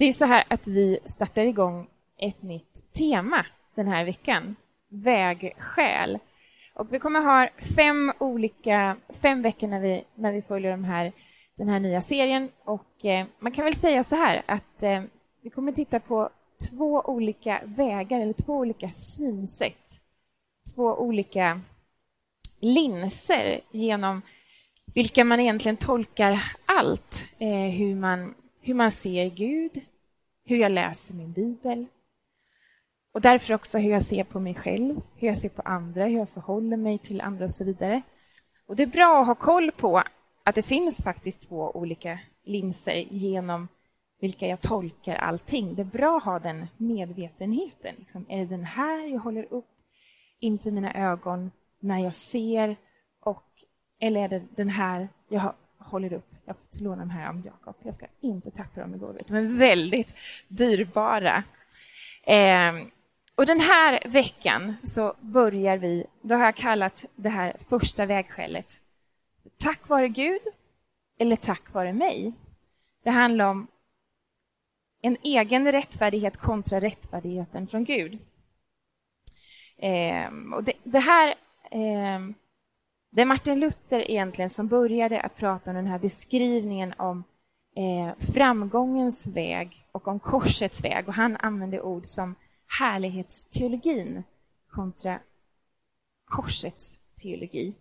Det är så här att vi startar igång ett nytt tema den här veckan. Vägskäl. Och vi kommer ha fem olika, fem veckor när vi, när vi följer de här, den här nya serien. Och eh, man kan väl säga så här att eh, vi kommer titta på två olika vägar eller två olika synsätt. Två olika linser genom vilka man egentligen tolkar allt. Eh, hur, man, hur man ser Gud, hur jag läser min bibel och därför också hur jag ser på mig själv, hur jag ser på andra, hur jag förhåller mig till andra och så vidare. Och det är bra att ha koll på att det finns faktiskt två olika linser genom vilka jag tolkar allting. Det är bra att ha den medvetenheten. Liksom, är det den här jag håller upp inför mina ögon när jag ser och, eller är det den här jag håller upp jag har fått låna de här av Jakob. Jag ska inte tappa dem igår. De är väldigt dyrbara. Eh, och den här veckan så börjar vi, då har jag kallat det här första vägskälet Tack vare Gud eller tack vare mig. Det handlar om en egen rättfärdighet kontra rättfärdigheten från Gud. Eh, och det, det här eh, det är Martin Luther egentligen som började att prata om den här beskrivningen om eh, framgångens väg och om korsets väg. Och han använde ord som härlighetsteologin kontra korsets teologi.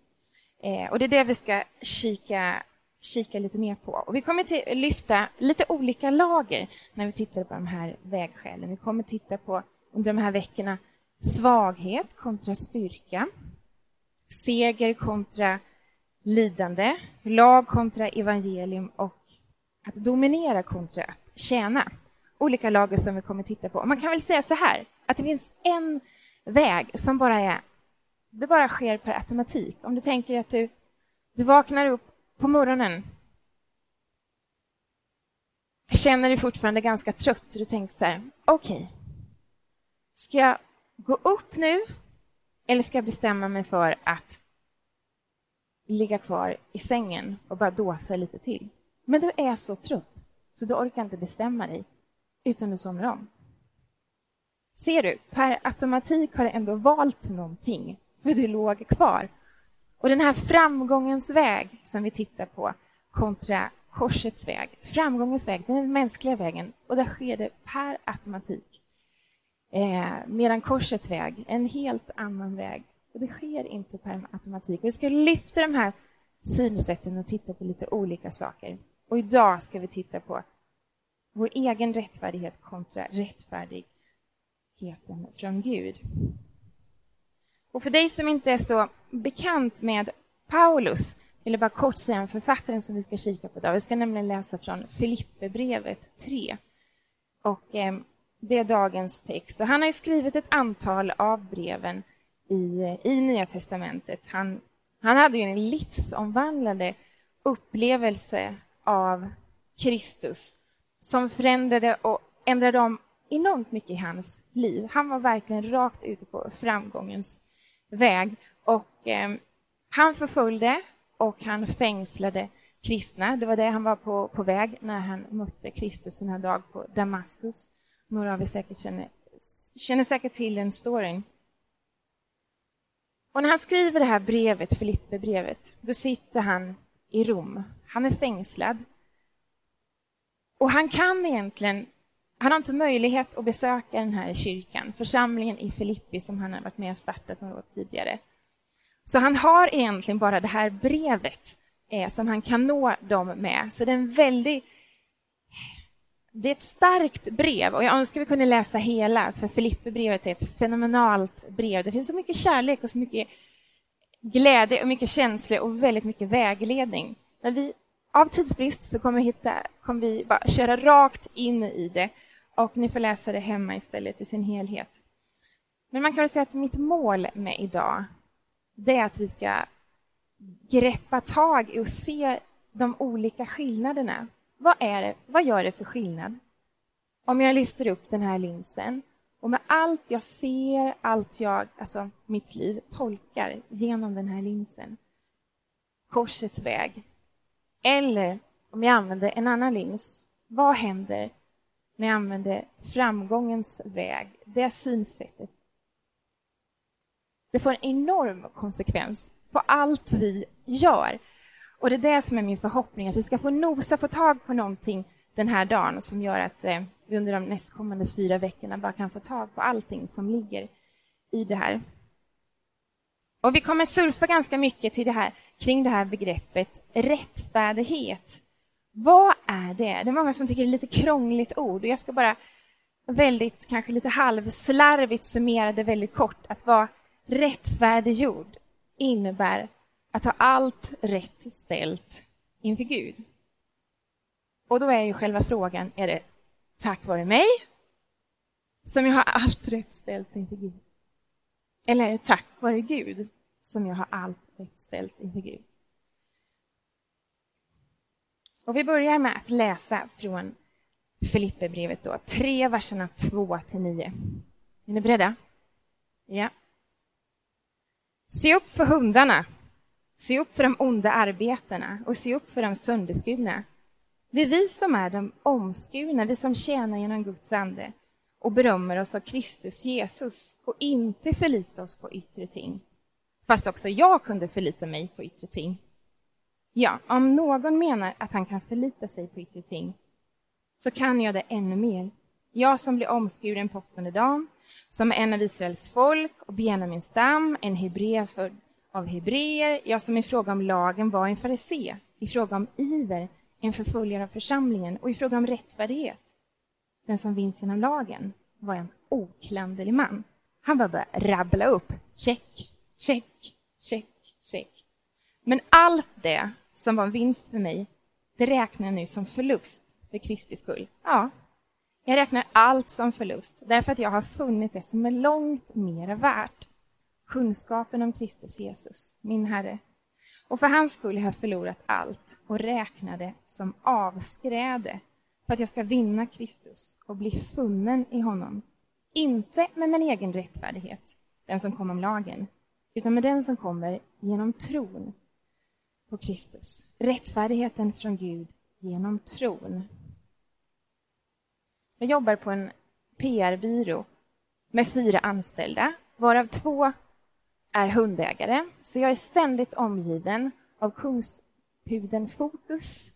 Eh, och det är det vi ska kika, kika lite mer på. Och vi kommer att lyfta lite olika lager när vi tittar på de här vägskälen. Vi kommer titta på under de här veckorna svaghet kontra styrka seger kontra lidande, lag kontra evangelium och att dominera kontra att tjäna. Olika lager som vi kommer titta på. Man kan väl säga så här, att det finns en väg som bara är... Det bara sker per automatik. Om du tänker att du, du vaknar upp på morgonen känner dig fortfarande ganska trött. Du tänker så här, okej, okay, ska jag gå upp nu eller ska jag bestämma mig för att ligga kvar i sängen och bara dåsa lite till? Men du är så trött så du orkar inte bestämma dig, utan du somnar om. Ser du, per automatik har du ändå valt någonting, för du låg kvar. Och den här framgångens väg som vi tittar på kontra korsets väg. Framgångens väg, den är den mänskliga vägen och där sker det per automatik. Eh, medan korsets väg är en helt annan väg. Och det sker inte per automatik. Vi ska lyfta de här synsätten och titta på lite olika saker. Och idag ska vi titta på vår egen rättfärdighet kontra rättfärdigheten från Gud. Och för dig som inte är så bekant med Paulus vill jag bara kort säga om författaren som vi ska kika på idag. Vi ska nämligen läsa från Filipperbrevet 3. Och eh, det är dagens text. Och han har skrivit ett antal av breven i, i Nya testamentet. Han, han hade ju en livsomvandlande upplevelse av Kristus som förändrade och ändrade om enormt mycket i hans liv. Han var verkligen rakt ute på framgångens väg. Och eh, Han förföljde och han fängslade kristna. Det var det han var på, på väg när han mötte Kristus en dag på Damaskus. Några av er säkert känner, känner säkert till den storyn. Och när han skriver det här brevet, Filipperbrevet, då sitter han i Rom. Han är fängslad. Och han kan egentligen, han har inte möjlighet att besöka den här kyrkan, församlingen i Filippi som han har varit med och startat några år tidigare. Så han har egentligen bara det här brevet eh, som han kan nå dem med. Så det är en väldigt det är ett starkt brev och jag önskar vi kunde läsa hela, för Filipperbrevet är ett fenomenalt brev. Det finns så mycket kärlek och så mycket glädje och mycket känslor och väldigt mycket vägledning. Men vi, av tidsbrist så kommer vi, hitta, kommer vi bara köra rakt in i det och ni får läsa det hemma istället i sin helhet. Men man kan väl säga att mitt mål med idag, det är att vi ska greppa tag i och se de olika skillnaderna vad, är det, vad gör det för skillnad om jag lyfter upp den här linsen och med allt jag ser, allt jag, alltså mitt liv, tolkar genom den här linsen, korsets väg. Eller om jag använder en annan lins, vad händer när jag använder framgångens väg, det synsättet. Det får en enorm konsekvens på allt vi gör. Och det är det som är min förhoppning, att vi ska få nosa, få tag på någonting den här dagen som gör att eh, vi under de nästkommande fyra veckorna bara kan få tag på allting som ligger i det här. Och vi kommer surfa ganska mycket till det här, kring det här begreppet rättfärdighet. Vad är det? Det är många som tycker det är lite krångligt ord. Och jag ska bara väldigt, kanske lite halvslarvigt summera det väldigt kort. Att vara rättfärdiggjord innebär att ha allt rätt ställt inför Gud. Och då är ju själva frågan, är det tack vare mig som jag har allt rätt ställt inför Gud? Eller är det tack vare Gud som jag har allt rätt ställt inför Gud? Och vi börjar med att läsa från Filipperbrevet, då, 3, verserna 2 till 9. Är ni beredda? Ja. Se upp för hundarna, se upp för de onda arbetarna och se upp för de sönderskurna. Det är vi som är de omskurna, vi som tjänar genom Guds ande och berömmer oss av Kristus Jesus och inte förlitar oss på yttre ting. Fast också jag kunde förlita mig på yttre ting. Ja, om någon menar att han kan förlita sig på yttre ting så kan jag det ännu mer. Jag som blir omskuren på åttonde dagen, som är en av Israels folk och Benjamins stam, en hebré född av hebreer, jag som i fråga om lagen var en farisé, i fråga om iver en förföljare av församlingen och i fråga om rättfärdighet, den som vinns genom lagen, var en oklanderlig man. Han bara började rabbla upp, check, check, check, check. Men allt det som var en vinst för mig, det räknar jag nu som förlust för Kristi skull. Ja, jag räknar allt som förlust därför att jag har funnit det som är långt mer värt. Kunskapen om Kristus Jesus, min Herre. Och för hans skull har jag förlorat allt och räknar det som avskräde för att jag ska vinna Kristus och bli funnen i honom. Inte med min egen rättfärdighet, den som kom om lagen, utan med den som kommer genom tron på Kristus. Rättfärdigheten från Gud genom tron. Jag jobbar på en PR-byrå med fyra anställda, varav två är hundägare. Så jag är ständigt omgiven av kungspudeln Fokus,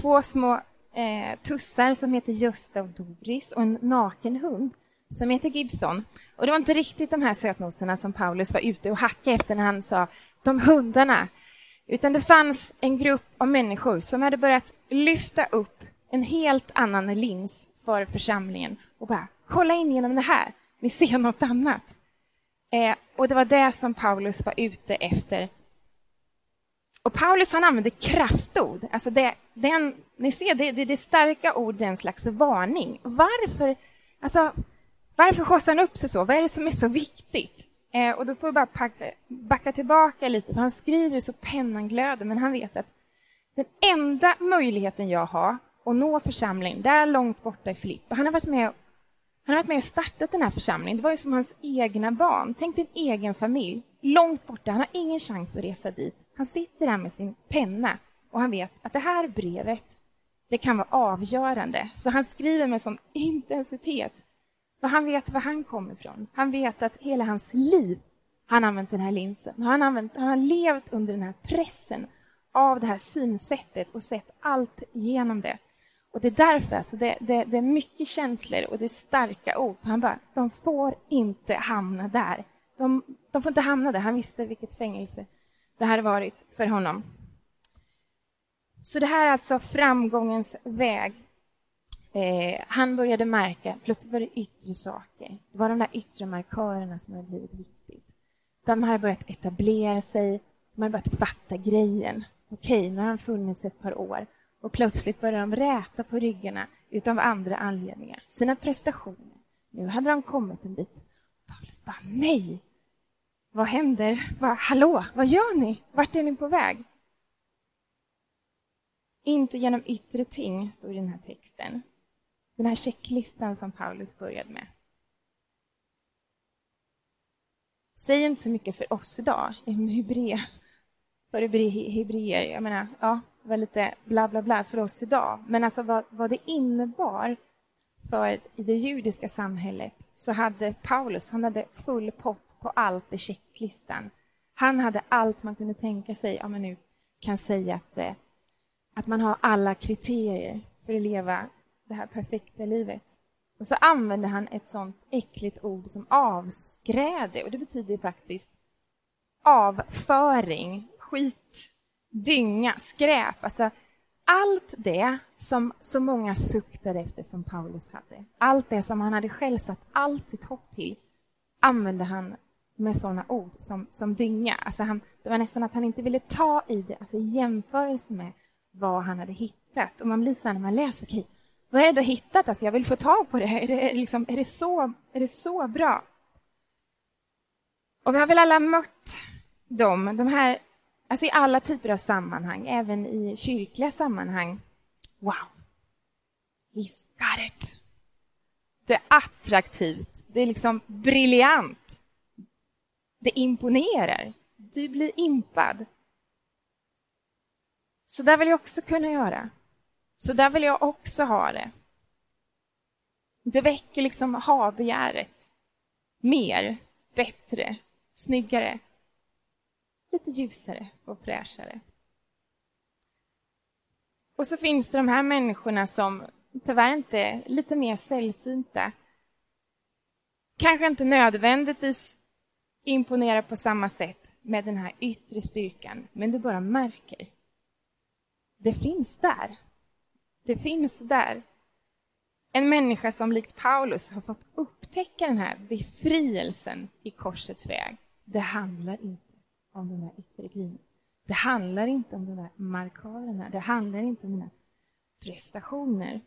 två små eh, tussar som heter Gösta och Doris och en naken hund som heter Gibson. Och det var inte riktigt de här sötnoserna som Paulus var ute och hackade efter när han sa de hundarna, utan det fanns en grupp av människor som hade börjat lyfta upp en helt annan lins för församlingen och bara kolla in genom det här, ni ser något annat. Eh, och det var det som Paulus var ute efter. Och Paulus han använde kraftord. Alltså det, den, ni ser, det, det, det starka ord, det är en slags varning. Varför, alltså, varför skjutsar han upp sig så? Vad är det som är så viktigt? Eh, och då får vi bara packa, backa tillbaka lite, för han skriver så pennan glöder, men han vet att den enda möjligheten jag har att nå församlingen där långt borta i Filippi, han har varit med han har varit med och startat den här församlingen. Det var ju som hans egna barn. Tänk din egen familj, långt borta. Han har ingen chans att resa dit. Han sitter där med sin penna och han vet att det här brevet, det kan vara avgörande. Så han skriver med sån intensitet. För han vet var han kommer ifrån. Han vet att hela hans liv har han använt den här linsen. Han, använt, han har levt under den här pressen av det här synsättet och sett allt genom det. Och det är därför, alltså det, det, det, är mycket känslor och det är starka ord. Han bara, de får inte hamna där. De, de får inte hamna där. Han visste vilket fängelse det hade varit för honom. Så det här är alltså framgångens väg. Eh, han började märka, plötsligt var det yttre saker. Det var de där yttre markörerna som hade blivit viktigt. De hade börjat etablera sig, de hade börjat fatta grejen. Okej, nu har han funnits ett par år och plötsligt började de räta på ryggarna utav andra anledningar, sina prestationer. Nu hade de kommit en bit. Paulus bara, nej! Vad händer? Bara, Hallå, vad gör ni? Vart är ni på väg? Inte genom yttre ting, står i den här texten. Den här checklistan som Paulus började med. Säger inte så mycket för oss idag, för hebreer. Jag menar, ja, var lite bla bla bla för oss idag. Men alltså vad, vad det innebar för i det judiska samhället så hade Paulus han hade full pott på allt i checklistan. Han hade allt man kunde tänka sig, om man nu kan säga att, eh, att man har alla kriterier för att leva det här perfekta livet. Och så använde han ett sånt äckligt ord som avskräde och det betyder faktiskt avföring, skit, dynga, skräp. Alltså allt det som så många suktade efter som Paulus hade, allt det som han hade själv satt allt sitt hopp till, använde han med sådana ord som, som dynga. Alltså han, det var nästan att han inte ville ta i det, alltså i jämförelse med vad han hade hittat. Och man blir så här när man läser, okej, okay, vad är det du har hittat? Alltså jag vill få tag på det. Är det, liksom, är det, så, är det så bra? Och vi har väl alla mött dem, de här, alltså i alla typer av sammanhang, även i kyrkliga sammanhang. Wow! He's got it! Det är attraktivt, det är liksom briljant. Det imponerar. Du blir impad. Så där vill jag också kunna göra. Så där vill jag också ha det. Det väcker liksom ha-begäret. Mer, bättre, snyggare, lite ljusare och fräschare. Och så finns det de här människorna som tyvärr inte är lite mer sällsynta. Kanske inte nödvändigtvis imponerar på samma sätt med den här yttre styrkan, men du bara märker. Det finns där. Det finns där. En människa som likt Paulus har fått upptäcka den här befrielsen i korsets väg. Det handlar inte om den här yttre grejen. Det handlar inte om de där markörerna. Det handlar inte om mina prestationer.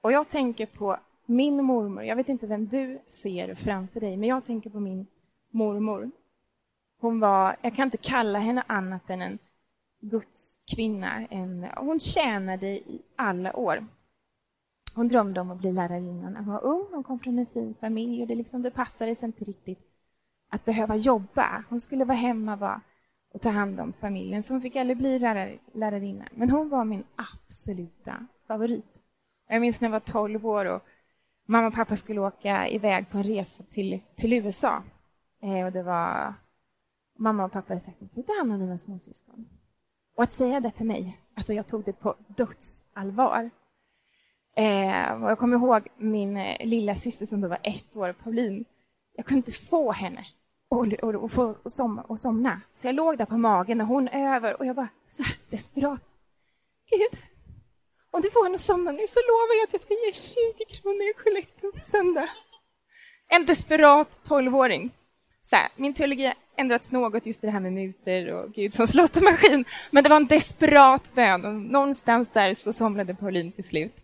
Och jag tänker på min mormor. Jag vet inte vem du ser framför dig, men jag tänker på min mormor. Hon var, jag kan inte kalla henne annat än en Guds kvinna. En, hon tjänade i alla år. Hon drömde om att bli lärarinna när hon var ung. Hon kom från en fin familj och det, liksom, det passade sig inte riktigt att behöva jobba. Hon skulle vara hemma va, och ta hand om familjen, så hon fick aldrig bli lärar, lärarinna. Men hon var min absoluta favorit. Jag minns när jag var 12 år och mamma och pappa skulle åka iväg på en resa till, till USA. Eh, och det var Mamma och pappa hade sagt att ta hand om dina småsyskon. Och att säga det till mig, alltså jag tog det på dödsallvar. Eh, och jag kommer ihåg min eh, lilla syster som då var ett år, Pauline. Jag kunde inte få henne och, och, och, få, och, som, och somna. Så jag låg där på magen och hon över och jag bara så här desperat. Gud, om du får henne att somna nu så lovar jag att jag ska ge 20 kronor i kollekten på söndag. En desperat tolvåring. Så här, min teologi har ändrats något, just det här med muter och Gud som slottermaskin. Men det var en desperat bön och någonstans där så somnade Pauline till slut.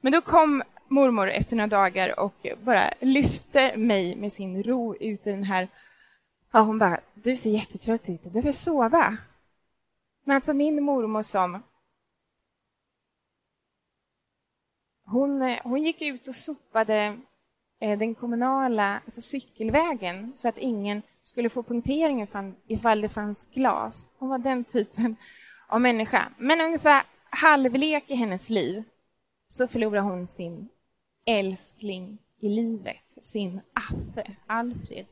Men då kom mormor efter några dagar och bara lyfte mig med sin ro ut i den här... Ja, hon bara, du ser jättetrött ut, du behöver sova. Men alltså min mormor som... Hon, hon gick ut och sopade eh, den kommunala alltså cykelvägen så att ingen skulle få punktering ifall, ifall det fanns glas. Hon var den typen av människa. Men ungefär halvlek i hennes liv så förlorar hon sin älskling i livet, sin Affe, Alfred.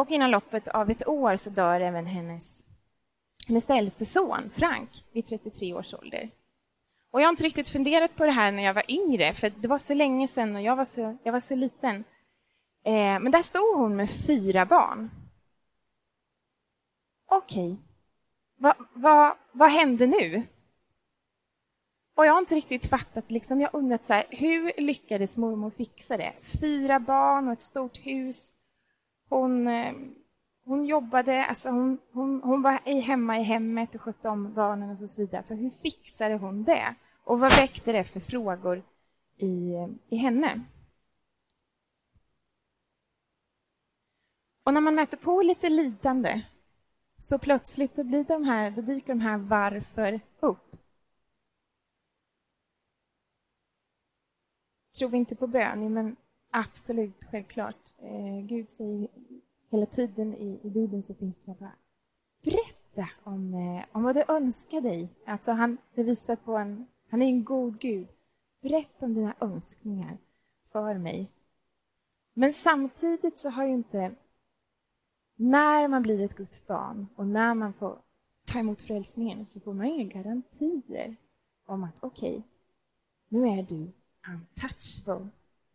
Och inom loppet av ett år så dör även hennes, hennes äldste son, Frank, vid 33 års ålder. Och jag har inte riktigt funderat på det här när jag var yngre, för det var så länge sedan och jag var så, jag var så liten. Eh, men där stod hon med fyra barn. Okej, okay. vad va, va hände nu? Och jag har inte riktigt fattat, liksom, jag undrat så här, hur lyckades mormor fixa det? Fyra barn och ett stort hus. Hon, eh, hon jobbade, alltså hon, hon, hon var hemma i hemmet och skötte om barnen och så vidare. Så hur fixade hon det? Och vad väckte det för frågor i, i henne? Och när man möter på lite lidande så plötsligt då blir de här, då dyker de här varför upp. Tror vi inte på bön? Men absolut, självklart. Eh, Gud säger hela tiden i, i Bibeln så finns det bara berätta om, eh, om vad du önskar dig. Alltså han, det visar på en Han är en god Gud. Berätta om dina önskningar för mig. Men samtidigt så har ju inte... När man blir ett Guds barn och när man får ta emot frälsningen så får man inga garantier om att okej, okay, nu är du untouchable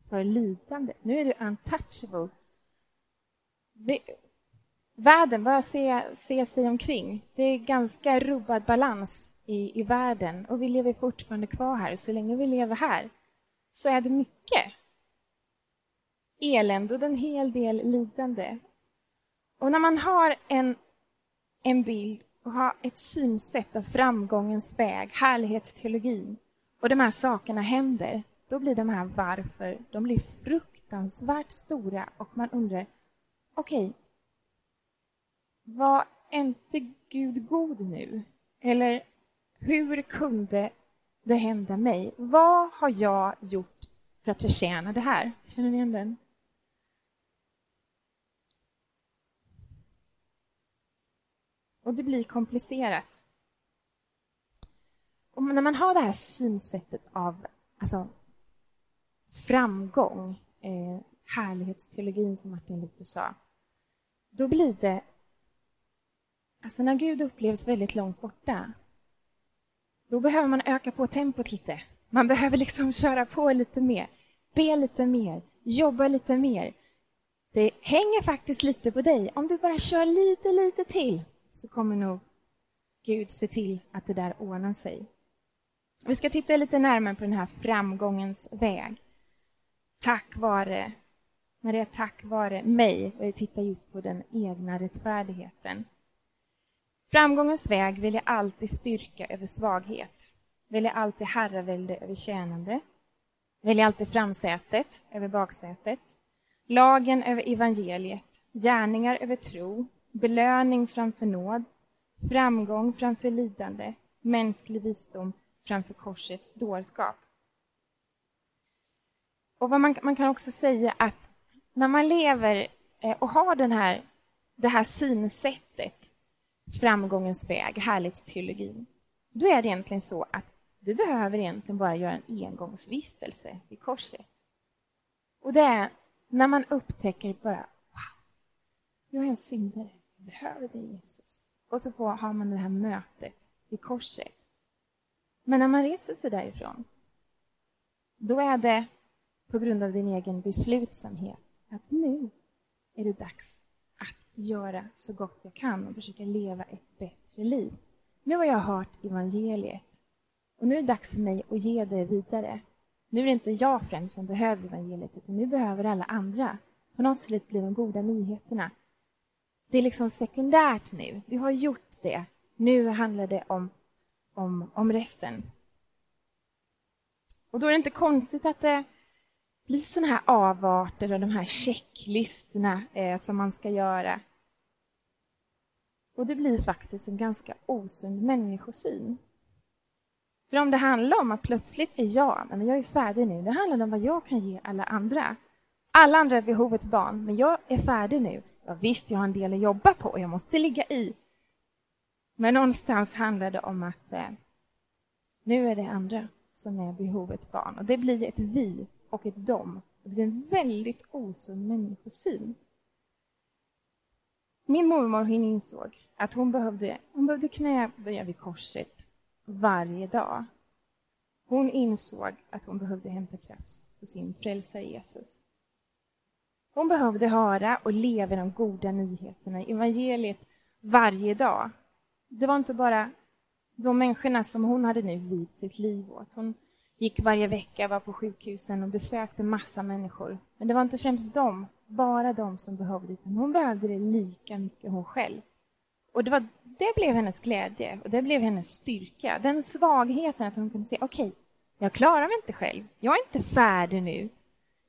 för lidande. Nu är du untouchable. Världen, bara se, se sig omkring. Det är ganska rubbad balans i, i världen och vi lever fortfarande kvar här. Så länge vi lever här så är det mycket elände och en hel del lidande. Och när man har en, en bild och har ett synsätt av framgångens väg, härlighetsteologin, och de här sakerna händer, då blir de här varför, de blir fruktansvärt stora och man undrar, okej, okay, var inte Gud god nu? Eller hur kunde det hända mig? Vad har jag gjort för att förtjäna det här? Känner ni igen den? Och det blir komplicerat. Och när man har det här synsättet av alltså, framgång, eh, härlighetsteologin som Martin Luther sa, då blir det... Alltså när Gud upplevs väldigt långt borta, då behöver man öka på tempot lite. Man behöver liksom köra på lite mer, be lite mer, jobba lite mer. Det hänger faktiskt lite på dig. Om du bara kör lite, lite till så kommer nog Gud se till att det där ordnar sig. Vi ska titta lite närmare på den här framgångens väg. Tack vare, när det är tack vare mig, och jag tittar just på den egna rättfärdigheten. Framgångens väg vill jag alltid styrka över svaghet, väljer alltid herravälde över tjänande, väljer alltid framsätet över baksätet, lagen över evangeliet, gärningar över tro, belöning framför nåd, framgång framför lidande, mänsklig visdom framför korsets dårskap. Och man, man, kan också säga att när man lever eh, och har den här, det här synsättet, framgångens väg, härlighetsteologin, då är det egentligen så att du behöver egentligen bara göra en engångsvistelse i korset. Och det är när man upptäcker bara, wow, jag är en syndare, jag behöver dig Jesus. Och så får, har man det här mötet i korset. Men när man reser sig därifrån, då är det på grund av din egen beslutsamhet att nu är det dags att göra så gott jag kan och försöka leva ett bättre liv. Nu har jag hört evangeliet och nu är det dags för mig att ge det vidare. Nu är det inte jag främst som behöver evangeliet, utan nu behöver alla andra. På något sätt blir de goda nyheterna. Det är liksom sekundärt nu. Du har gjort det. Nu handlar det om om, om resten. Och då är det inte konstigt att det blir sådana här avarter och de här checklistorna eh, som man ska göra. Och det blir faktiskt en ganska osund människosyn. För om det handlar om att plötsligt är jag, men jag är färdig nu, det handlar om vad jag kan ge alla andra. Alla andra är behovets barn, men jag är färdig nu. Ja, visst, jag har en del att jobba på och jag måste ligga i. Men någonstans handlar det om att eh, nu är det andra som är behovets barn. Och Det blir ett vi och ett dom. Och det blir en väldigt osund människosyn. Min mormor hon insåg att hon behövde, hon behövde knäböja vid korset varje dag. Hon insåg att hon behövde hämta kraft på sin frälsare Jesus. Hon behövde höra och leva de goda nyheterna, i evangeliet, varje dag det var inte bara de människorna som hon hade nu vigt sitt liv åt. Hon gick varje vecka, var på sjukhusen och besökte massa människor. Men det var inte främst dem, bara de som behövde det. Hon behövde det lika mycket hon själv. Och det, var, det blev hennes glädje och det blev hennes styrka. Den svagheten att hon kunde se, okej, okay, jag klarar mig inte själv. Jag är inte färdig nu.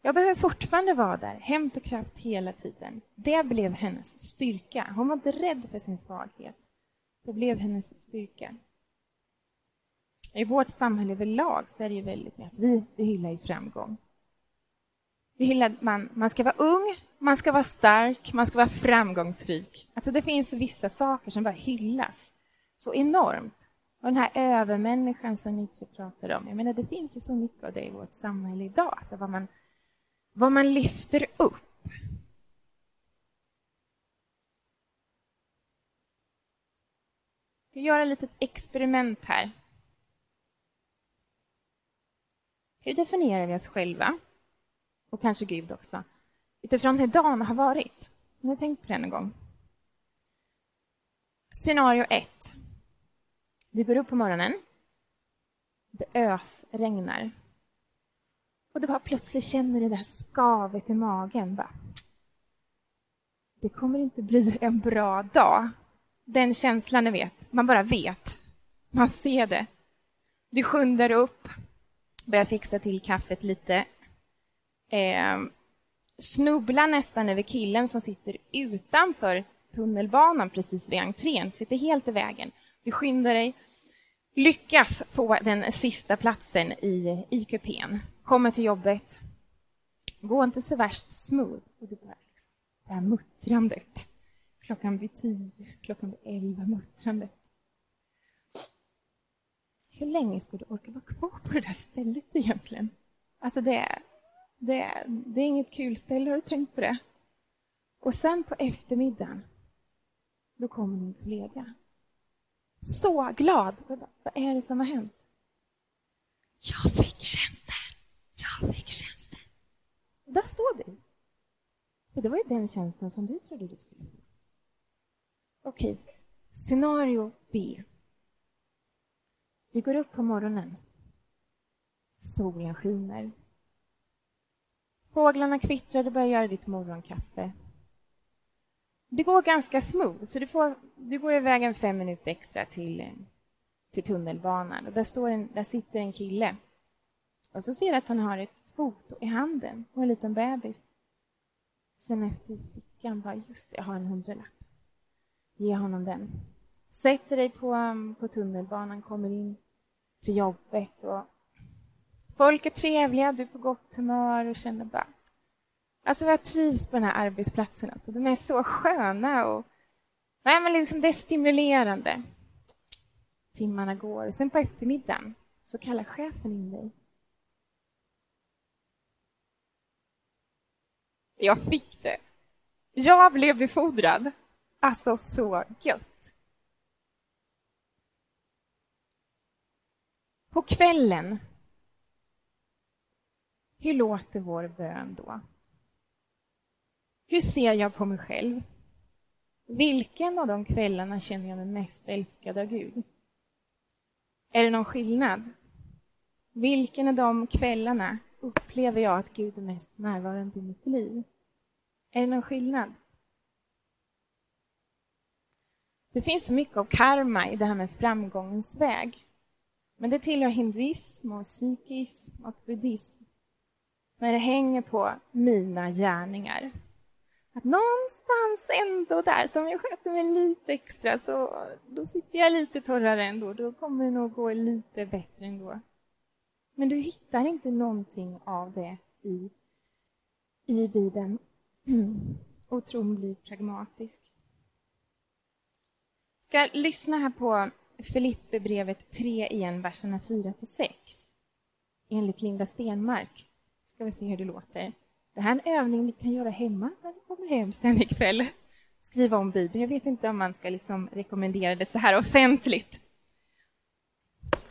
Jag behöver fortfarande vara där, hämta kraft hela tiden. Det blev hennes styrka. Hon var inte rädd för sin svaghet. Det blev hennes styrka. I vårt samhälle överlag så är det ju väldigt mycket att vi, vi hyllar ju framgång. Vi hyllar man, man ska vara ung, man ska vara stark, man ska vara framgångsrik. Alltså det finns vissa saker som bara hyllas så enormt. Och den här övermänniskan som Nietzsche pratar om, jag menar det finns ju så mycket av det i vårt samhälle idag, alltså vad man, vad man lyfter upp. Vi gör ett litet experiment här. Hur definierar vi oss själva? Och kanske Gud också. Utifrån hur dagen har varit. Har ni tänkt på det någon gång? Scenario 1. Vi går upp på morgonen. Det ösregnar. Och du bara plötsligt känner det där skavet i magen. Bara, det kommer inte bli en bra dag. Den känslan ni vet. Man bara vet. Man ser det. Du skyndar upp, börjar fixa till kaffet lite. Eh, snubblar nästan över killen som sitter utanför tunnelbanan precis vid entrén, sitter helt i vägen. Du skyndar dig, lyckas få den sista platsen i, i kupén, kommer till jobbet, går inte så värst smooth. Och du bara, liksom, det här muttrandet. Klockan blir tio, klockan blir elva, muttrandet. Hur länge ska du orka vara kvar på det där stället egentligen? Alltså det är, det är, det är inget kul ställe, har du tänkt på det? Och sen på eftermiddagen, då kommer min kollega. Så glad! Vad är det som har hänt? Jag fick tjänsten! Jag fick tjänsten! Och där står du. För det var ju den tjänsten som du trodde du skulle få. Okej, scenario B. Du går upp på morgonen. Solen skiner. Fåglarna kvittrar, du börjar göra ditt morgonkaffe. Det går ganska smooth, så du, får, du går iväg en fem minuter extra till, till tunnelbanan. Och där, står en, där sitter en kille. Och så ser du att han har ett foto i handen och en liten bebis. Sen efter fickan bara, just det, jag har en hundralapp. Ge honom den. Sätter dig på, på tunnelbanan, kommer in till jobbet. Och folk är trevliga, du är på gott humör och känner bara Alltså jag trivs på den här arbetsplatsen. Alltså. De är så sköna och nej, men liksom det är stimulerande. Timmarna går. Sen på eftermiddagen så kallar chefen in dig. Jag fick det. Jag blev befordrad. Alltså så gött. På kvällen, hur låter vår bön då? Hur ser jag på mig själv? Vilken av de kvällarna känner jag mig mest älskad av Gud? Är det någon skillnad? Vilken av de kvällarna upplever jag att Gud är mest närvarande i mitt liv? Är det någon skillnad? Det finns så mycket av karma i det här med framgångens väg. Men det tillhör hinduism och sikhism och buddhism. När det hänger på mina gärningar. Att någonstans ändå där, som jag sköter mig lite extra, så då sitter jag lite torrare ändå. Då kommer det nog gå lite bättre ändå. Men du hittar inte någonting av det i, i Bibeln. Och tron blir pragmatisk. Jag ska lyssna här på Filipperbrevet 3 igen, verserna 4 6. Enligt Linda Stenmark. Ska vi se hur det låter. Det här är en övning ni kan göra hemma när ni kommer hem sen ikväll. Skriva om Bibeln. Jag vet inte om man ska liksom rekommendera det så här offentligt.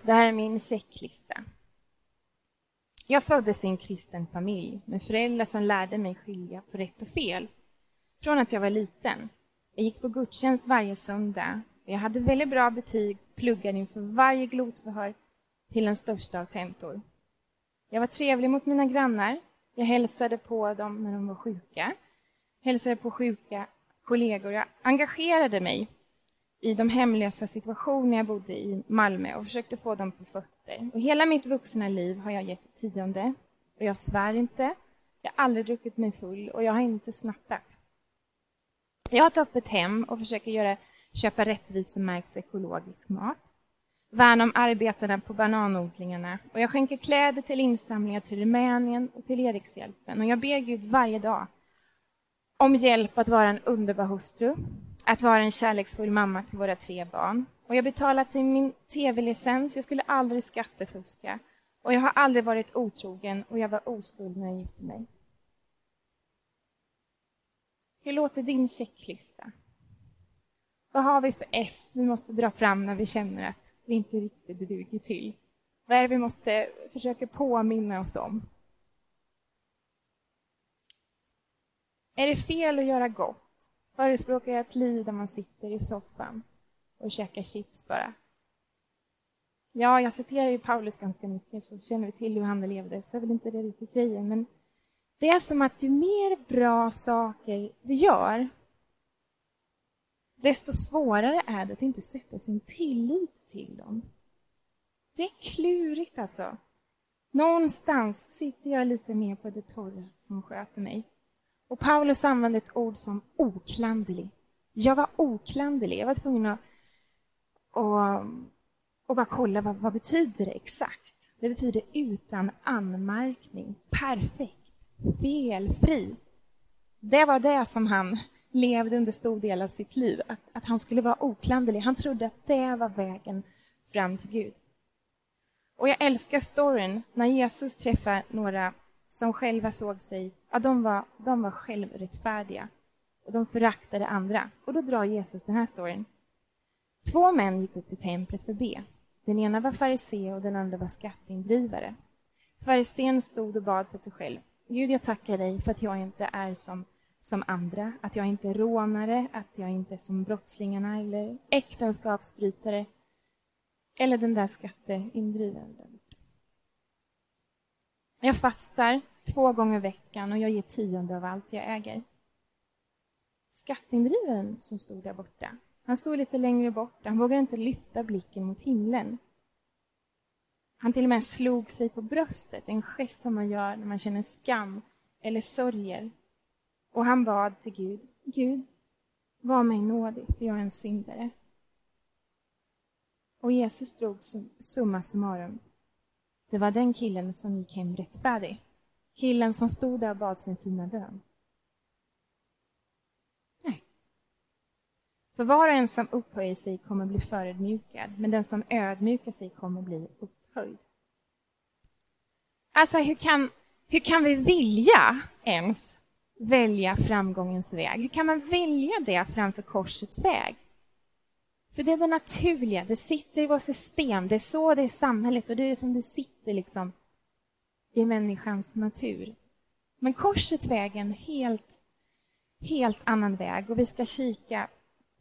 Det här är min checklista. Jag föddes i en kristen familj med föräldrar som lärde mig skilja på rätt och fel. Från att jag var liten. Jag gick på gudstjänst varje söndag. Jag hade väldigt bra betyg, pluggade inför varje glosförhör till den största av tentor. Jag var trevlig mot mina grannar, jag hälsade på dem när de var sjuka. Hälsade på sjuka kollegor. Jag engagerade mig i de hemlösa situationer jag bodde i Malmö och försökte få dem på fötter. Och hela mitt vuxna liv har jag gett tionde. Och jag svär inte. Jag har aldrig druckit mig full och jag har inte snattat. Jag har ett öppet hem och försöker göra, köpa rättvisemärkt och ekologisk mat värna om arbetarna på bananodlingarna. Och jag skänker kläder till insamlingar till Rumänien och till Erikshjälpen. Och jag ber Gud varje dag om hjälp att vara en underbar hustru, att vara en kärleksfull mamma till våra tre barn, Och jag betalar till min tv-licens, jag skulle aldrig skattefuska. Och jag har aldrig varit otrogen och jag var oskuld när jag gifte mig. Hur låter din checklista? Vad har vi för S vi måste dra fram när vi känner att vi inte riktigt duger till? Vad är det vi måste försöka påminna oss om? Är det fel att göra gott? Förespråkar jag ett liv där man sitter i soffan och käkar chips bara? Ja, jag citerar ju Paulus ganska mycket, så känner vi till hur han levde, så är väl inte det riktigt grejen. Men det är som att ju mer bra saker vi gör, desto svårare är det att inte sätta sin tillit till dem. Det är klurigt alltså. Någonstans sitter jag lite mer på det torra som sköter mig. Och Paulus använde ett ord som oklanderlig. Jag var oklanderlig. Jag var tvungen att och, och bara kolla vad, vad betyder det exakt. Det betyder utan anmärkning, perfekt, felfri. Det var det som han levde under stor del av sitt liv, att, att han skulle vara oklanderlig. Han trodde att det var vägen fram till Gud. Och jag älskar storyn när Jesus träffar några som själva såg sig, ja, de var, de var självrättfärdiga och de föraktade andra. Och då drar Jesus den här storyn. Två män gick upp till templet för att be. Den ena var farisé och den andra var skatteindrivare. Farisén stod och bad för sig själv. Gud, jag tackar dig för att jag inte är som, som andra, att jag inte är rånare, att jag inte är som brottslingarna eller äktenskapsbrytare eller den där skatteindrivaren. Jag fastar två gånger i veckan och jag ger tionde av allt jag äger. Skatteindrivaren som stod där borta, han stod lite längre bort, han vågade inte lyfta blicken mot himlen. Han till och med slog sig på bröstet, en gest som man gör när man känner skam eller sörjer. Och han bad till Gud, Gud, var mig nådig, för jag är en syndare. Och Jesus drog summa summarum. Det var den killen som gick hem rättfärdig. Killen som stod där och bad sin fina bön. Nej. För var och en som upphöjer sig kommer bli förödmjukad, men den som ödmjukar sig kommer bli upphöjd. Alltså, hur kan, hur kan vi vilja ens välja framgångens väg? Hur kan man välja det framför korsets väg? För det är det naturliga, det sitter i vårt system, det är så det är samhället och det är som det sitter liksom i människans natur. Men korsets väg är en helt, helt annan väg och vi ska kika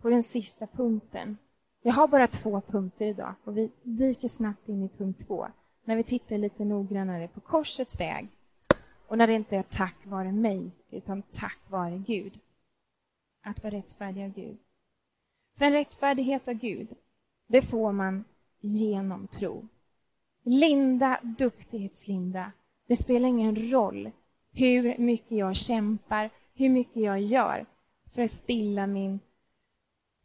på den sista punkten. Jag har bara två punkter idag och vi dyker snabbt in i punkt två när vi tittar lite noggrannare på korsets väg och när det inte är tack vare mig utan tack vare Gud. Att vara rättfärdig av Gud. För en rättfärdighet av Gud, det får man genom tro. Linda, duktighetslinda, det spelar ingen roll hur mycket jag kämpar, hur mycket jag gör för att stilla min...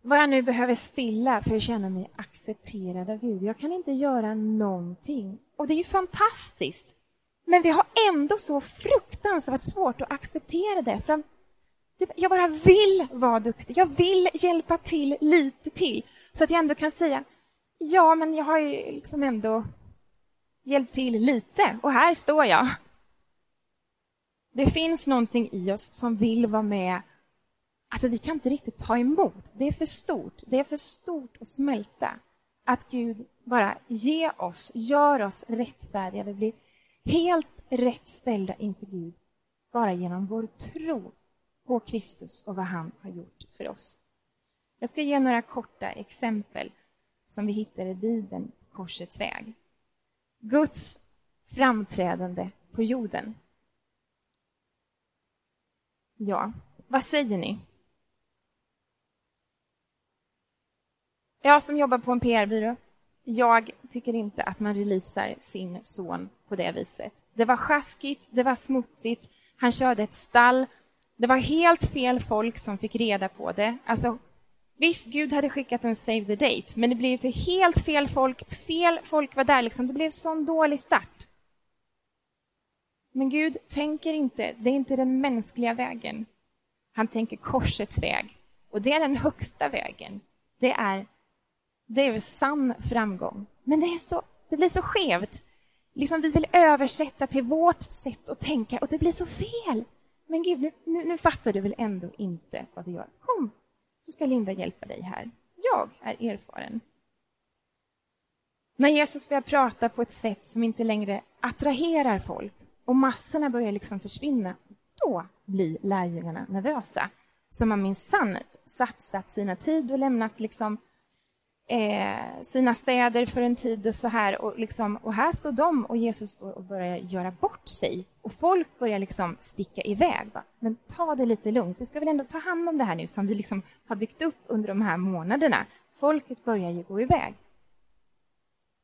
Vad jag nu behöver stilla för att känna mig accepterad av Gud. Jag kan inte göra någonting. Och det är ju fantastiskt. Men vi har ändå så fruktansvärt svårt att acceptera det. För jag bara vill vara duktig. Jag vill hjälpa till lite till så att jag ändå kan säga ja, men jag har ju liksom ändå hjälpt till lite och här står jag. Det finns någonting i oss som vill vara med. Alltså, vi kan inte riktigt ta emot. Det är för stort. Det är för stort att smälta. Att Gud bara ger oss, gör oss rättfärdiga. Vi blir helt rätt ställda inför Gud bara genom vår tro på Kristus och vad han har gjort för oss. Jag ska ge några korta exempel som vi hittar i Bibeln, korsets väg. Guds framträdande på jorden. Ja, vad säger ni? Jag som jobbar på en PR-byrå, jag tycker inte att man releasar sin son på det viset. Det var sjaskigt, det var smutsigt, han körde ett stall det var helt fel folk som fick reda på det. Alltså, visst, Gud hade skickat en save the date, men det blev till helt fel folk. Fel folk var där. Liksom. Det blev sån dålig start. Men Gud tänker inte, det är inte den mänskliga vägen. Han tänker korsets väg. Och det är den högsta vägen. Det är Det är sann framgång. Men det, är så, det blir så skevt. Liksom vi vill översätta till vårt sätt att tänka och det blir så fel. Men Gud, nu, nu, nu fattar du väl ändå inte vad vi gör. Kom, så ska Linda hjälpa dig här. Jag är erfaren. När Jesus börjar prata på ett sätt som inte längre attraherar folk och massorna börjar liksom försvinna, då blir lärjungarna nervösa. Som har minsann satsat sina tid och lämnat liksom, eh, sina städer för en tid och så här. Och, liksom, och här står de och Jesus står och börjar göra bort sig. Och folk börjar liksom sticka iväg. Va? Men ta det lite lugnt. Vi ska väl ändå ta hand om det här nu som vi liksom har byggt upp under de här månaderna. Folket börjar ju gå iväg.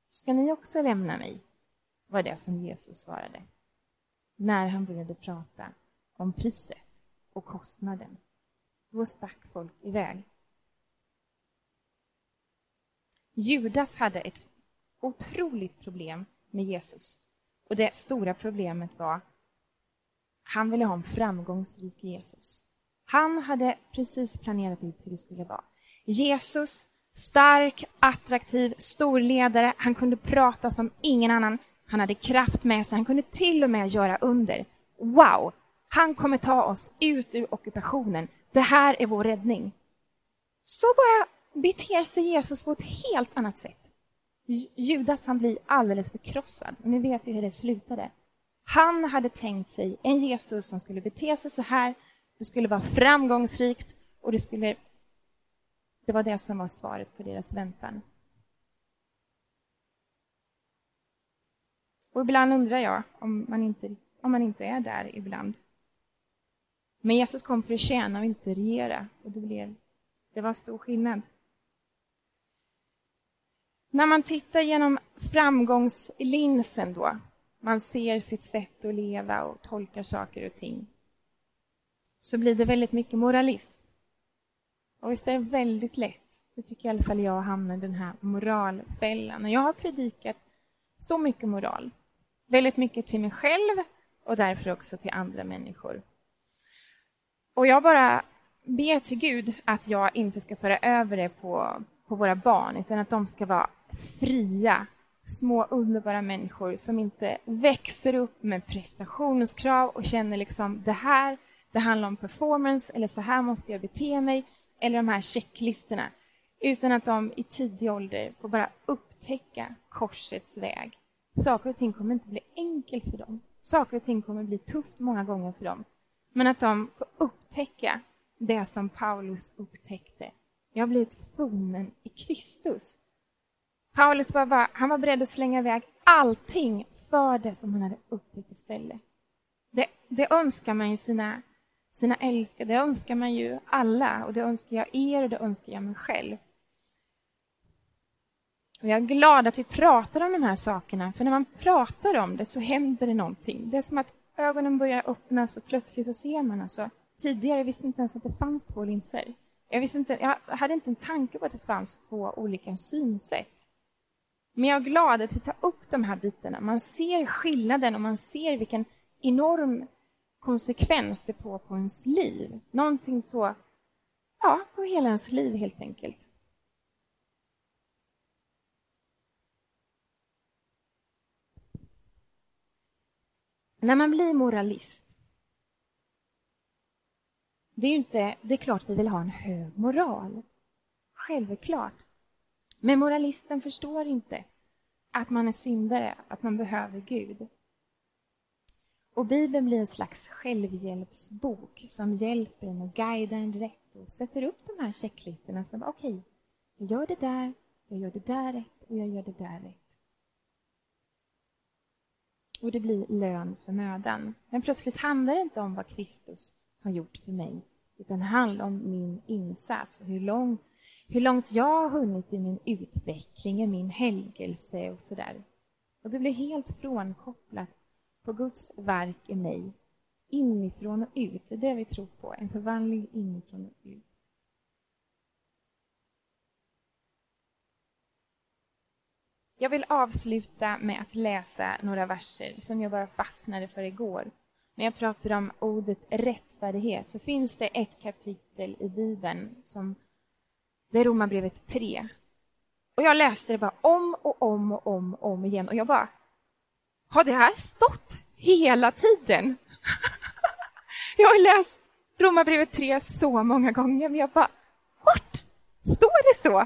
Ska ni också lämna mig? var det som Jesus svarade när han började prata om priset och kostnaden. Då stack folk iväg. Judas hade ett otroligt problem med Jesus. Och det stora problemet var han ville ha en framgångsrik Jesus. Han hade precis planerat ut hur det skulle vara. Jesus, stark, attraktiv, storledare. Han kunde prata som ingen annan. Han hade kraft med sig. Han kunde till och med göra under. Wow! Han kommer ta oss ut ur ockupationen. Det här är vår räddning. Så bara beter sig Jesus på ett helt annat sätt. Judas han blir alldeles förkrossad. Och ni vet ju hur det slutade. Han hade tänkt sig en Jesus som skulle bete sig så här. Det skulle vara framgångsrikt och det skulle... Det var det som var svaret på deras väntan. Och ibland undrar jag om man inte, om man inte är där ibland. Men Jesus kom för att tjäna och inte regera. Och det, blev, det var stor skillnad. När man tittar genom framgångslinsen då, man ser sitt sätt att leva och tolkar saker och ting, så blir det väldigt mycket moralism. Och visst är det väldigt lätt, det tycker i alla fall jag, att hamna i den här moralfällan. Och jag har predikat så mycket moral. Väldigt mycket till mig själv och därför också till andra människor. Och jag bara ber till Gud att jag inte ska föra över det på, på våra barn, utan att de ska vara fria, små underbara människor som inte växer upp med prestationskrav och känner liksom det här, det handlar om performance eller så här måste jag bete mig eller de här checklistorna. Utan att de i tidig ålder får bara upptäcka korsets väg. Saker och ting kommer inte bli enkelt för dem. Saker och ting kommer bli tufft många gånger för dem. Men att de får upptäcka det som Paulus upptäckte. Jag har blivit funnen i Kristus. Paulus var, var, han var beredd att slänga iväg allting för det som han hade upptäckt istället. Det, det önskar man ju sina, sina älskade, det önskar man ju alla och det önskar jag er och det önskar jag mig själv. Och jag är glad att vi pratar om de här sakerna, för när man pratar om det så händer det någonting. Det är som att ögonen börjar öppnas och plötsligt så ser man. Alltså, tidigare visste jag inte ens att det fanns två linser. Jag, visste inte, jag hade inte en tanke på att det fanns två olika synsätt. Men jag är glad att vi tar upp de här bitarna. Man ser skillnaden och man ser vilken enorm konsekvens det får på ens liv. Någonting så, ja, på hela ens liv helt enkelt. När man blir moralist, det är, inte, det är klart vi vill ha en hög moral. Självklart. Men moralisten förstår inte att man är syndare, att man behöver Gud. Och Bibeln blir en slags självhjälpsbok som hjälper en och guidar en rätt och sätter upp de här checklistorna som okej, okay, jag gör det där, jag gör det där rätt och jag gör det där rätt och det blir lön för mödan. Men plötsligt handlar det inte om vad Kristus har gjort för mig, utan det handlar om min insats och hur, lång, hur långt jag har hunnit i min utveckling, i min helgelse och sådär. Och det blir helt frånkopplat på Guds verk i mig, inifrån och ut. Det är det vi tror på, en förvandling inifrån och ut. Jag vill avsluta med att läsa några verser som jag bara fastnade för igår. När jag pratade om ordet rättfärdighet så finns det ett kapitel i Bibeln som det är Romarbrevet 3. Och jag läste det bara om och om och om och om igen och jag bara, har det här stått hela tiden? jag har läst Romarbrevet 3 så många gånger, men jag bara, what? Står det så?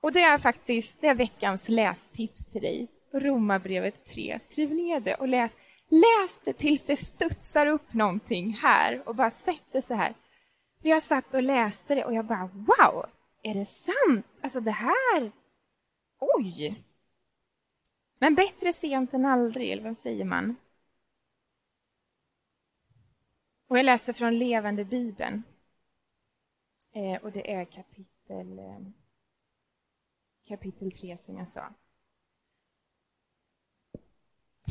Och det är faktiskt det är veckans lästips till dig. Romarbrevet 3. Skriv ner det och läs. Läs det tills det studsar upp någonting här och bara sätt det så här. För jag satt och läste det och jag bara wow, är det sant? Alltså det här, oj! Men bättre sent än aldrig, eller vad säger man? Och jag läser från Levande Bibeln. Eh, och det är kapitel, eh, kapitel 3 som jag sa.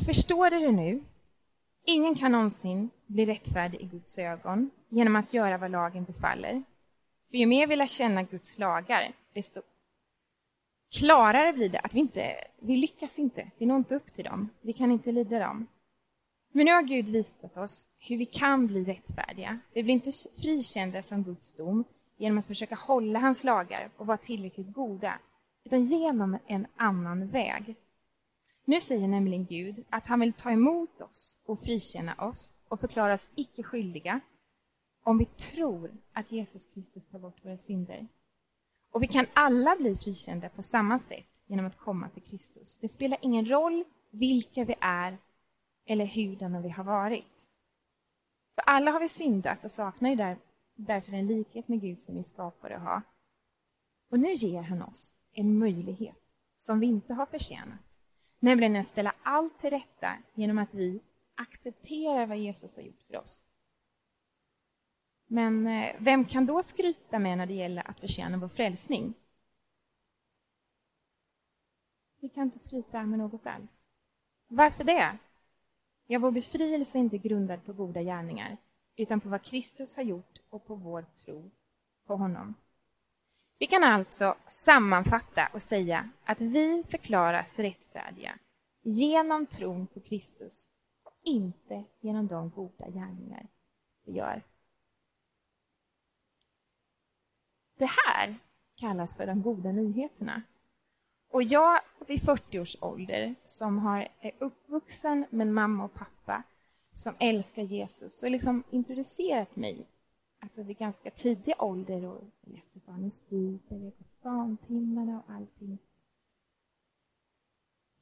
Förstår du det nu? Ingen kan någonsin bli rättfärdig i Guds ögon genom att göra vad lagen befaller. För ju mer vi lär känna Guds lagar, desto klarare blir det att vi inte vi lyckas inte. Vi når inte upp till dem. Vi kan inte lida dem. Men nu har Gud visat oss hur vi kan bli rättfärdiga. Vi blir inte frikända från Guds dom genom att försöka hålla hans lagar och vara tillräckligt goda, utan genom en annan väg. Nu säger nämligen Gud att han vill ta emot oss och frikänna oss och förklara oss icke skyldiga om vi tror att Jesus Kristus tar bort våra synder. Och vi kan alla bli frikända på samma sätt genom att komma till Kristus. Det spelar ingen roll vilka vi är eller hurdana vi har varit. För alla har vi syndat och saknar ju där, därför en likhet med Gud som vi skapade att ha. Och nu ger han oss en möjlighet som vi inte har förtjänat, nämligen att ställa allt till rätta genom att vi accepterar vad Jesus har gjort för oss. Men eh, vem kan då skryta med när det gäller att förtjäna vår frälsning? Vi kan inte skryta med något alls. Varför det? Ja, vår befrielse är inte grundad på goda gärningar, utan på vad Kristus har gjort och på vår tro på honom. Vi kan alltså sammanfatta och säga att vi förklaras rättfärdiga genom tron på Kristus inte genom de goda gärningar vi gör. Det här kallas för de goda nyheterna. Och jag vid 40 års ålder som har, är uppvuxen med mamma och pappa som älskar Jesus och liksom introducerat mig alltså vid ganska tidig ålder och läste barnens bibel, jag gått barntimmarna och allting.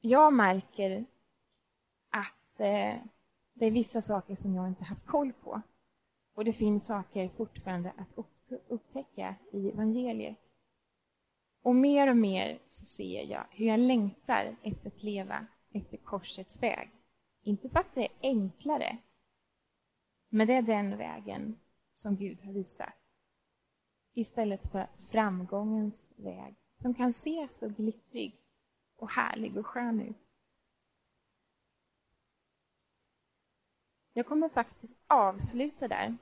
Jag märker att eh, det är vissa saker som jag inte haft koll på. Och det finns saker fortfarande att upptäcka i evangeliet. Och mer och mer så ser jag hur jag längtar efter att leva efter korsets väg. Inte för att det är enklare, men det är den vägen som Gud har visat. Istället för framgångens väg, som kan se så glittrig och härlig och skön ut. Jag kommer faktiskt avsluta där.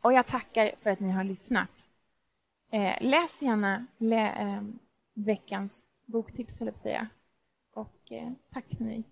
Och jag tackar för att ni har lyssnat. Eh, läs gärna lä, eh, veckans boktips, höll jag säga. Och eh, tack för mig.